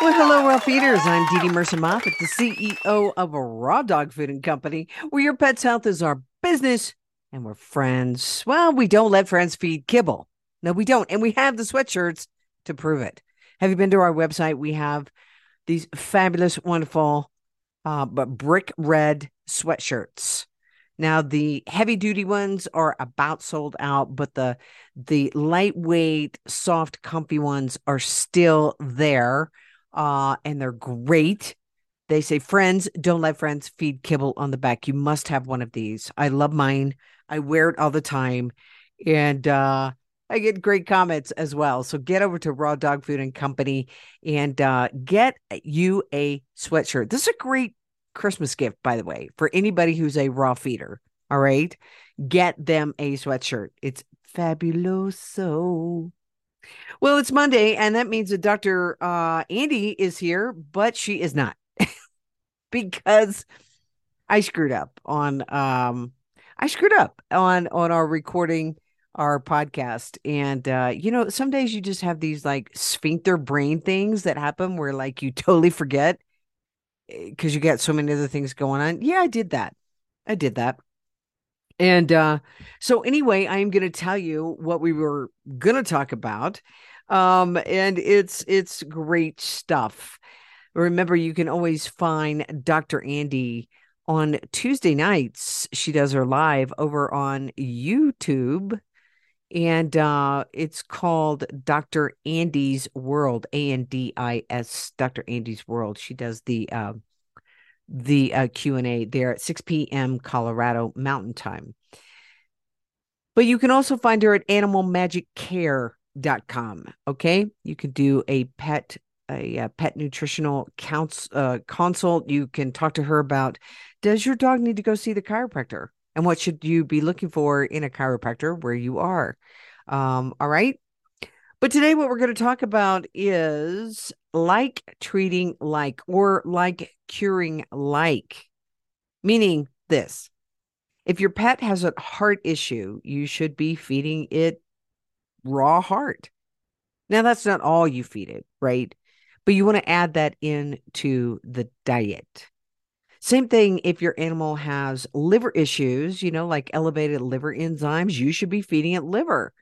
Well, hello, raw feeders. I'm Dee Dee Mercer Moffat, the CEO of Raw Dog Food and Company, where your pet's health is our business and we're friends. Well, we don't let friends feed kibble. No, we don't. And we have the sweatshirts to prove it. Have you been to our website? We have these fabulous, wonderful, uh, but brick red sweatshirts. Now the heavy duty ones are about sold out, but the the lightweight, soft, comfy ones are still there uh, and they're great. They say, friends, don't let friends feed kibble on the back. You must have one of these. I love mine. I wear it all the time. And uh, I get great comments as well. So get over to Raw Dog Food and Company and uh, get you a sweatshirt. This is a great Christmas gift, by the way, for anybody who's a raw feeder. All right. Get them a sweatshirt. It's fabuloso. Well, it's Monday, and that means that Dr. Uh, Andi is here, but she is not. Because I screwed up on um I screwed up on on our recording our podcast. And uh you know some days you just have these like sphincter brain things that happen where like you totally forget because eh, you got so many other things going on. Yeah i did that. I did that and uh, so, anyway, I am going to tell you what we were going to talk about, um, and it's it's great stuff. Remember, you can always find Dr. Andi on Tuesday nights. She does her live over on YouTube, and uh, it's called Dr. Andi's World. A N D I S. Dr. Andi's World. She does the uh, the uh, Q&A there at 6 p.m. Colorado Mountain Time. But you can also find her at animalmagiccare.com. Okay. You can do a pet a, a pet nutritional counts, uh, consult. You can talk to her about does your dog need to go see the chiropractor and what should you be looking for in a chiropractor where you are. Um, all right. But today, what we're going to talk about is like treating like or like curing like, meaning this if your pet has a heart issue, you should be feeding it raw heart. Now, that's not all you feed it, right? But you want to add that into the diet. Same thing if your animal has liver issues, you know, like elevated liver enzymes, you should be feeding it liver.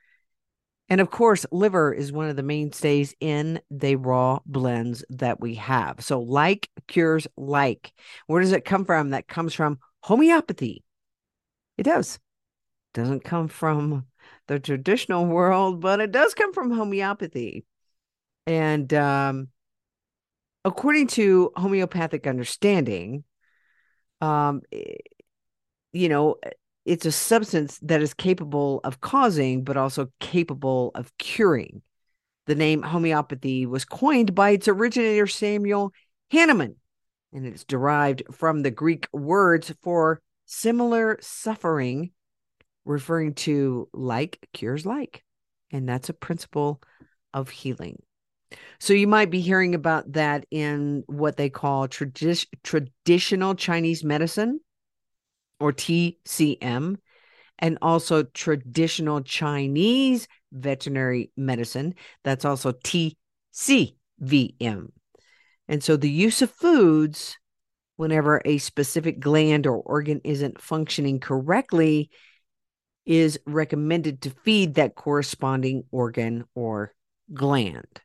And of course, liver is one of the mainstays in the raw blends that we have. So, like cures like. Where does it come from? That comes from homeopathy. It does. Doesn't come from the traditional world, but it does come from homeopathy. And um, according to homeopathic understanding, um, eh, you know, it's a substance that is capable of causing, but also capable of curing. The name homeopathy was coined by its originator, Samuel Hahnemann, and it's derived from the Greek words for similar suffering, referring to like cures like. And that's a principle of healing. So you might be hearing about that in what they call tradi- traditional Chinese medicine or TCM, and also traditional Chinese veterinary medicine. That's also TCVM. And so the use of foods whenever a specific gland or organ isn't functioning correctly is recommended to feed that corresponding organ or gland.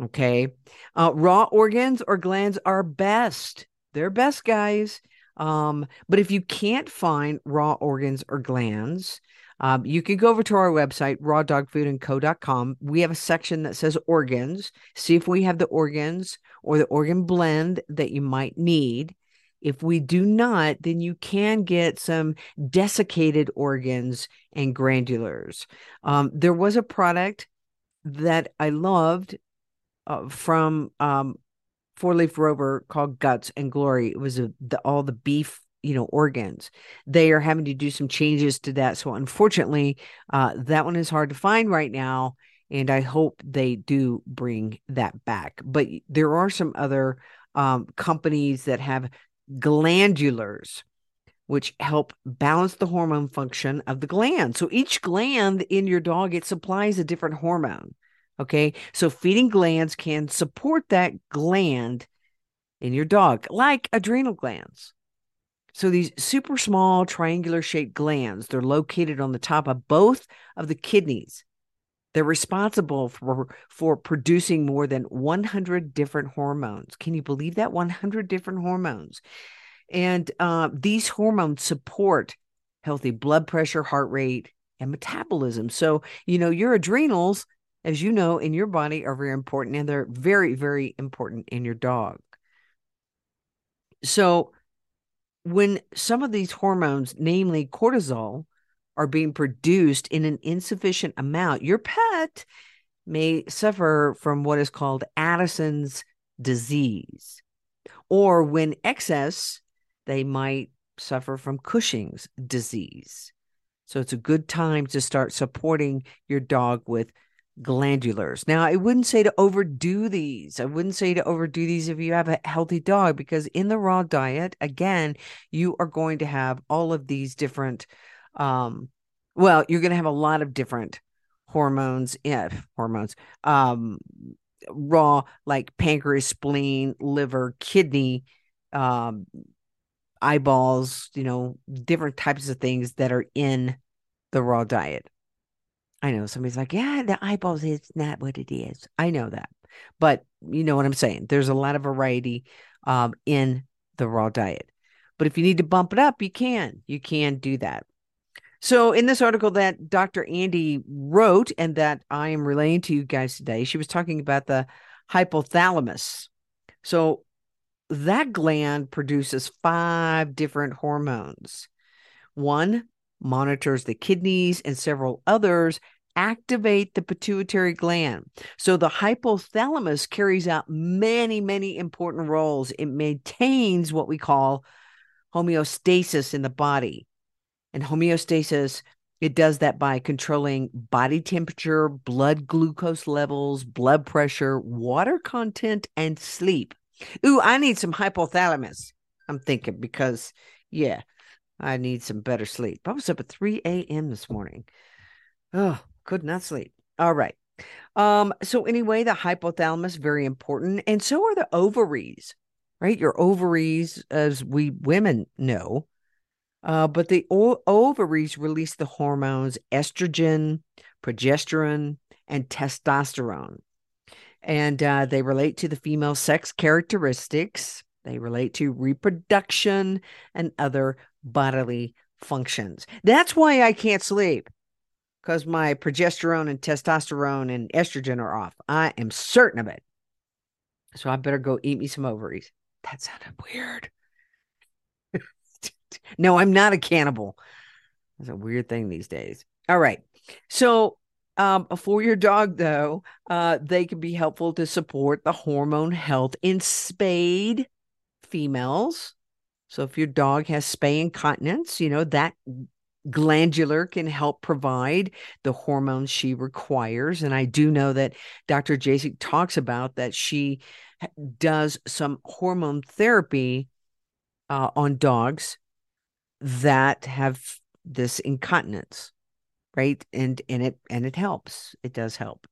Okay. Uh, raw organs or glands are best. They're best, guys. Um, but if you can't find raw organs or glands, um, you can go over to our website, rawdogfoodandco.com. We have a section that says organs. See if we have the organs or the organ blend that you might need. If we do not, then you can get some desiccated organs and glandulars. Um, there was a product that I loved uh, from um, four leaf rover called Guts and Glory. It was a, the, all the beef, you know, organs. They are having to do some changes to that. So unfortunately, uh, that one is hard to find right now. And I hope they do bring that back. But there are some other um, companies that have glandulars which help balance the hormone function of the gland. So each gland in your dog it supplies a different hormone. Okay? So feeding glands can support that gland in your dog like adrenal glands. So these super small triangular shaped glands, they're located on the top of both of the kidneys. They're responsible for, for producing more than 100 different hormones. Can you believe that? 100 different hormones. And uh, these hormones support healthy blood pressure, heart rate, and metabolism. So, you know, your adrenals, as you know, in your body are very important and they're very, very important in your dog. So, when some of these hormones, namely cortisol, are being produced in an insufficient amount, your pet may suffer from what is called Addison's disease. Or when excess they might suffer from Cushing's disease. So it's a good time to start supporting your dog with glandulars. Now, I wouldn't say to overdo these. I wouldn't say to overdo these if you have a healthy dog, because in the raw diet, again, you are going to have all of these different, um, well, you're going to have a lot of different hormones, yeah, hormones, um, raw like pancreas, spleen, liver, kidney, um, eyeballs, you know, different types of things that are in the raw diet. I know somebody's like, yeah, the eyeballs is not what it is. I know that. But you know what I'm saying? There's a lot of variety um, in the raw diet. But if you need to bump it up, you can. You can do that. So, in this article that Dr. Andi wrote and that I am relaying to you guys today, she was talking about the hypothalamus. So, that gland produces five different hormones. One monitors the kidneys, and several others activate the pituitary gland. So the hypothalamus carries out many, many important roles. It maintains what we call homeostasis in the body. And homeostasis, it does that by controlling body temperature, blood glucose levels, blood pressure, water content, and sleep. Ooh, I need some hypothalamus. I'm thinking because, yeah, I need some better sleep. I was up at 3 a.m. this morning. Oh, could not sleep. All right. Um, so anyway, the hypothalamus very important, and so are the ovaries, right? Your ovaries, as we women know, uh, but the o- ovaries release the hormones estrogen, progesterone, and testosterone and uh, they relate to the female sex characteristics. They relate to reproduction and other bodily functions. That's why I can't sleep because my progesterone and testosterone and estrogen are off. I am certain of it. So I better go eat me some ovaries. That sounded weird. no, I'm not a cannibal. That's a weird thing these days. All right. So um, for your dog, though, uh, they can be helpful to support the hormone health in spayed females. So if your dog has spay incontinence, you know, that glandular can help provide the hormones she requires. And I do know that Dr. Jasek talks about that she does some hormone therapy uh, on dogs that have this incontinence right? And and it and it helps. It does help.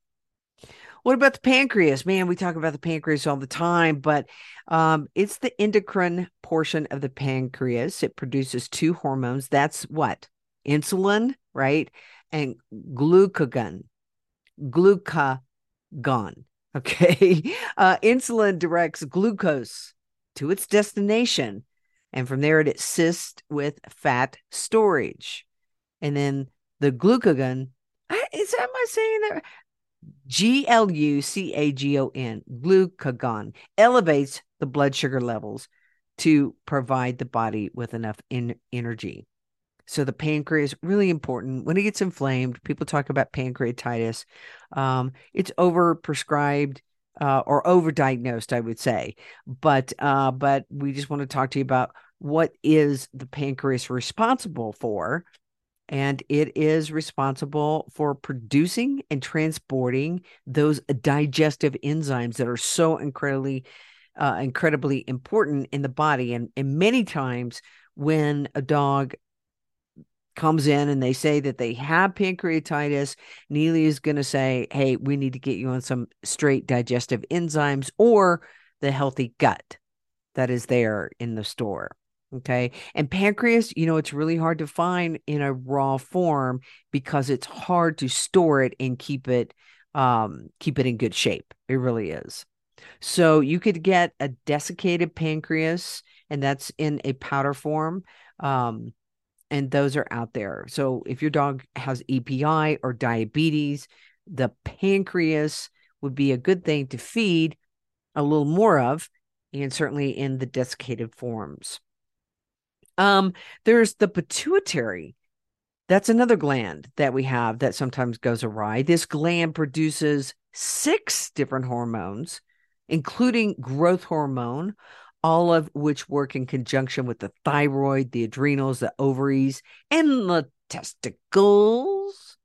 What about the pancreas? Man, we talk about the pancreas all the time, but um, it's the endocrine portion of the pancreas. It produces two hormones. That's what insulin, right, and glucagon. Glucagon. Okay, uh, insulin directs glucose to its destination, and from there it assists with fat storage, and then the glucagon. Is that my saying that? G L U C A G O N, glucagon, elevates the blood sugar levels to provide the body with enough in energy. So the pancreas really important. When it gets inflamed, people talk about pancreatitis. Um, it's overprescribed uh, or overdiagnosed, I would say. But uh, but we just want to talk to you about what is the pancreas responsible for, and it is responsible for producing and transporting those digestive enzymes that are so incredibly uh, incredibly important in the body. And, and many times when a dog comes in and they say that they have pancreatitis, Neely is going to say, Hey, we need to get you on some straight digestive enzymes or the healthy gut that is there in the store. Okay. And pancreas, you know, it's really hard to find in a raw form because it's hard to store it and keep it um keep it in good shape. It really is. So you could get a desiccated pancreas and that's in a powder form. Um and those are out there. So if your dog has EPI or diabetes, the pancreas would be a good thing to feed a little more of and certainly in the desiccated forms. Um, there's the pituitary. That's another gland that we have that sometimes goes awry. This gland produces six different hormones, including growth hormone, all of which work in conjunction with the thyroid, the adrenals, the ovaries, and the testicles.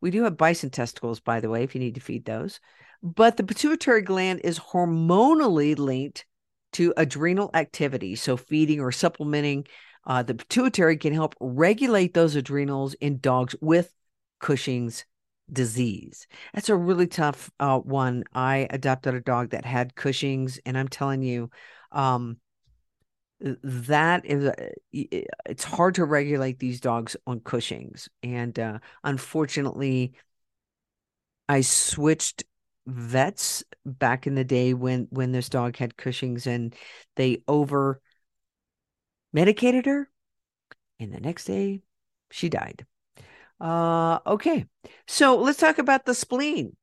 We do have bison testicles, by the way, if you need to feed those. But the pituitary gland is hormonally linked to adrenal activity. So, feeding or supplementing uh, the pituitary can help regulate those adrenals in dogs with Cushing's disease. That's a really tough uh, one. I adopted a dog that had Cushing's, and I'm telling you, um, that is it's hard to regulate these dogs on Cushing's, and uh, unfortunately, I switched vets back in the day when when this dog had Cushing's and they over medicated her and the next day she died. Uh okay. So let's talk about the spleen.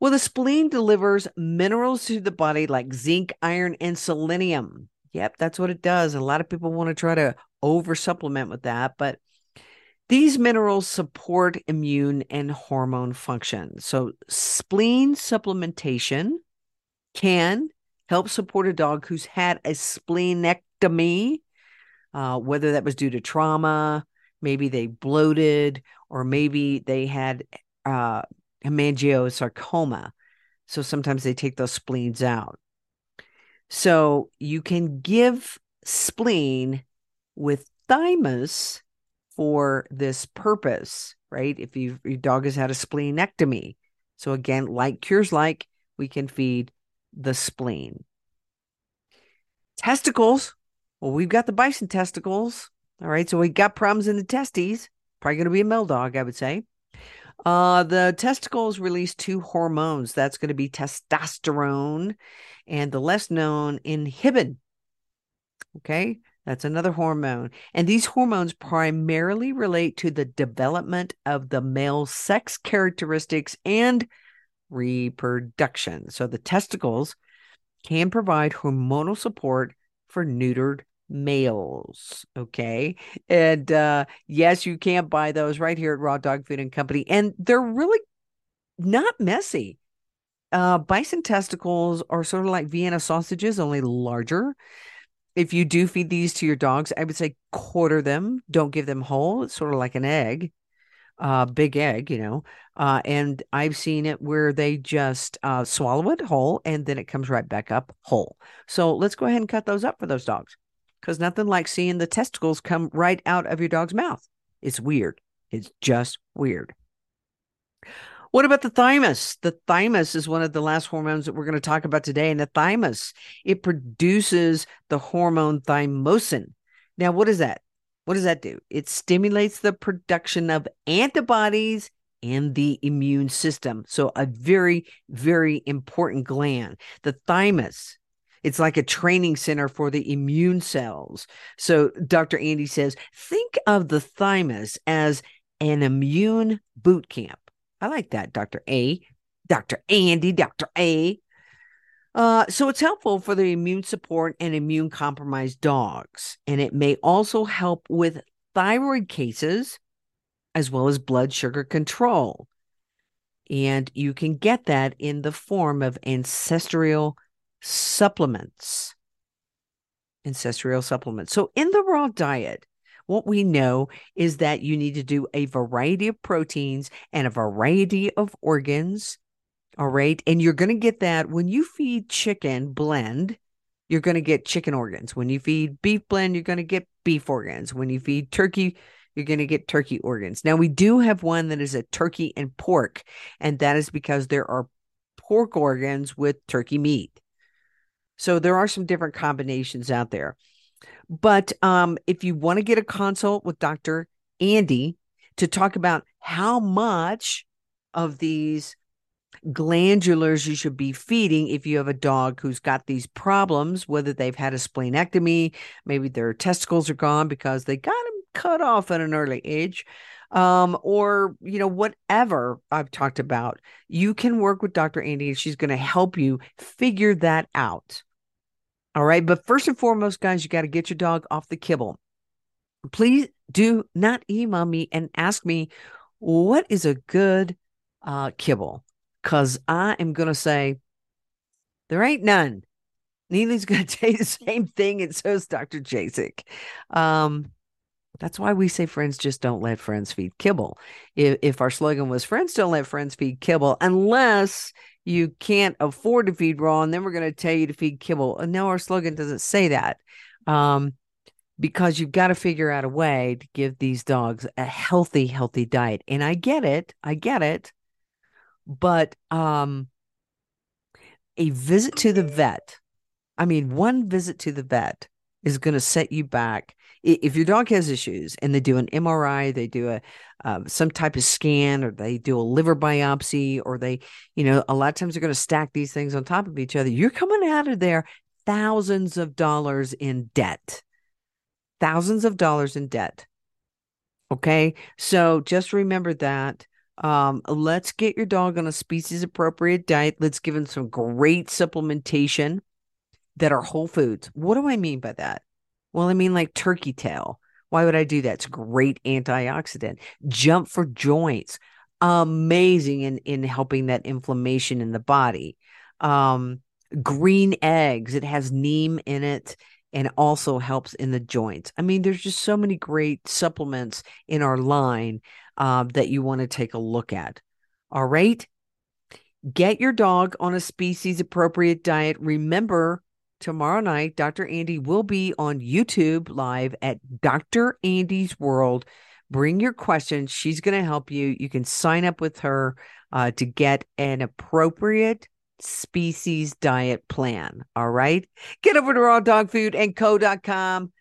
Well, the spleen delivers minerals to the body like zinc, iron, and selenium. Yep, that's what it does. A lot of people want to try to over supplement with that, but these minerals support immune and hormone function. So, spleen supplementation can help support a dog who's had a splenectomy, uh, whether that was due to trauma, maybe they bloated, or maybe they had uh, hemangiosarcoma. So, sometimes they take those spleens out. So, you can give spleen with thymus for this purpose, right? If you your dog has had a spleenectomy. So again, like cures like, we can feed the spleen. Testicles. Well, we've got the bison testicles. All right. So we got problems in the testes. Probably going to be a male dog, I would say. Uh, the testicles release two hormones. That's going to be testosterone and the less known inhibin. Okay. That's another hormone. And these hormones primarily relate to the development of the male sex characteristics and reproduction. So the testicles can provide hormonal support for neutered males. Okay. And uh, yes, you can buy those right here at Raw Dog Food and Company. And they're really not messy. Uh, bison testicles are sort of like Vienna sausages, only larger if you do feed these to your dogs, I would say quarter them. Don't give them whole. It's sort of like an egg, uh, big egg, you know. Uh, and I've seen it where they just uh, swallow it whole and then it comes right back up whole. So let's go ahead and cut those up for those dogs because nothing like seeing the testicles come right out of your dog's mouth. It's weird. It's just weird. What about the thymus? The thymus is one of the last hormones that we're going to talk about today. And the thymus, it produces the hormone thymosin. Now, what is that? What does that do? It stimulates the production of antibodies and the immune system. So, a very, very important gland. The thymus, it's like a training center for the immune cells. So, Dr. Andi says, think of the thymus as an immune boot camp. I like that, Dr. A. Dr. Andi, Dr. A. Uh, so it's helpful for the immune support and immune compromised dogs. And it may also help with thyroid cases as well as blood sugar control. And you can get that in the form of ancestral supplements. Ancestral supplements. So, in the raw diet, what we know is that you need to do a variety of proteins and a variety of organs. All right. And you're going to get that when you feed chicken blend, you're going to get chicken organs. When you feed beef blend, you're going to get beef organs. When you feed turkey, you're going to get turkey organs. Now, we do have one that is a turkey and pork, and that is because there are pork organs with turkey meat. So there are some different combinations out there. But um, if you want to get a consult with Dr. Andi to talk about how much of these glandulars you should be feeding if you have a dog who's got these problems, whether they've had a splenectomy, maybe their testicles are gone because they got them cut off at an early age, um, or you know whatever I've talked about. You can work with Dr. Andi, and she's going to help you figure that out. All right. But first and foremost, guys, you got to get your dog off the kibble. Please do not email me and ask me what is a good uh, kibble because I am going to say there ain't none. Neely's going to say the same thing, and so is Dr. Jasek. Um, that's why we say friends just don't let friends feed kibble. If, if our slogan was friends don't let friends feed kibble, unless you can't afford to feed raw, and then we're going to tell you to feed kibble. And no, our slogan doesn't say that. Um, because you've got to figure out a way to give these dogs a healthy, healthy diet. And I get it. I get it. But um, a visit to the vet, I mean, one visit to the vet is going to set you back if your dog has issues and they do an MRI, they do a uh, some type of scan, or they do a liver biopsy, or they, you know, a lot of times they're going to stack these things on top of each other. You're coming out of there thousands of dollars in debt, thousands of dollars in debt. Okay, so just remember that. Um, let's get your dog on a species appropriate diet. Let's give him some great supplementation that are whole foods. What do I mean by that? Well, I mean, like turkey tail. Why would I do that? It's great antioxidant. Jump for joints, amazing in in helping that inflammation in the body. Um, green eggs, it has neem in it and also helps in the joints. I mean, there's just so many great supplements in our line uh, that you want to take a look at. All right. Get your dog on a species appropriate diet. Remember, tomorrow night, Dr. Andi will be on YouTube live at Dr. Andi's World. Bring your questions. She's going to help you. You can sign up with her uh, to get an appropriate species diet plan. All right. Get over to rawdogfoodandco.com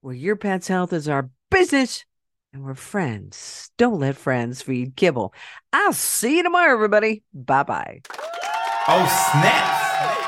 where your pet's health is our business and we're friends. Don't let friends feed kibble. I'll see you tomorrow, everybody. Bye bye. Oh, snap.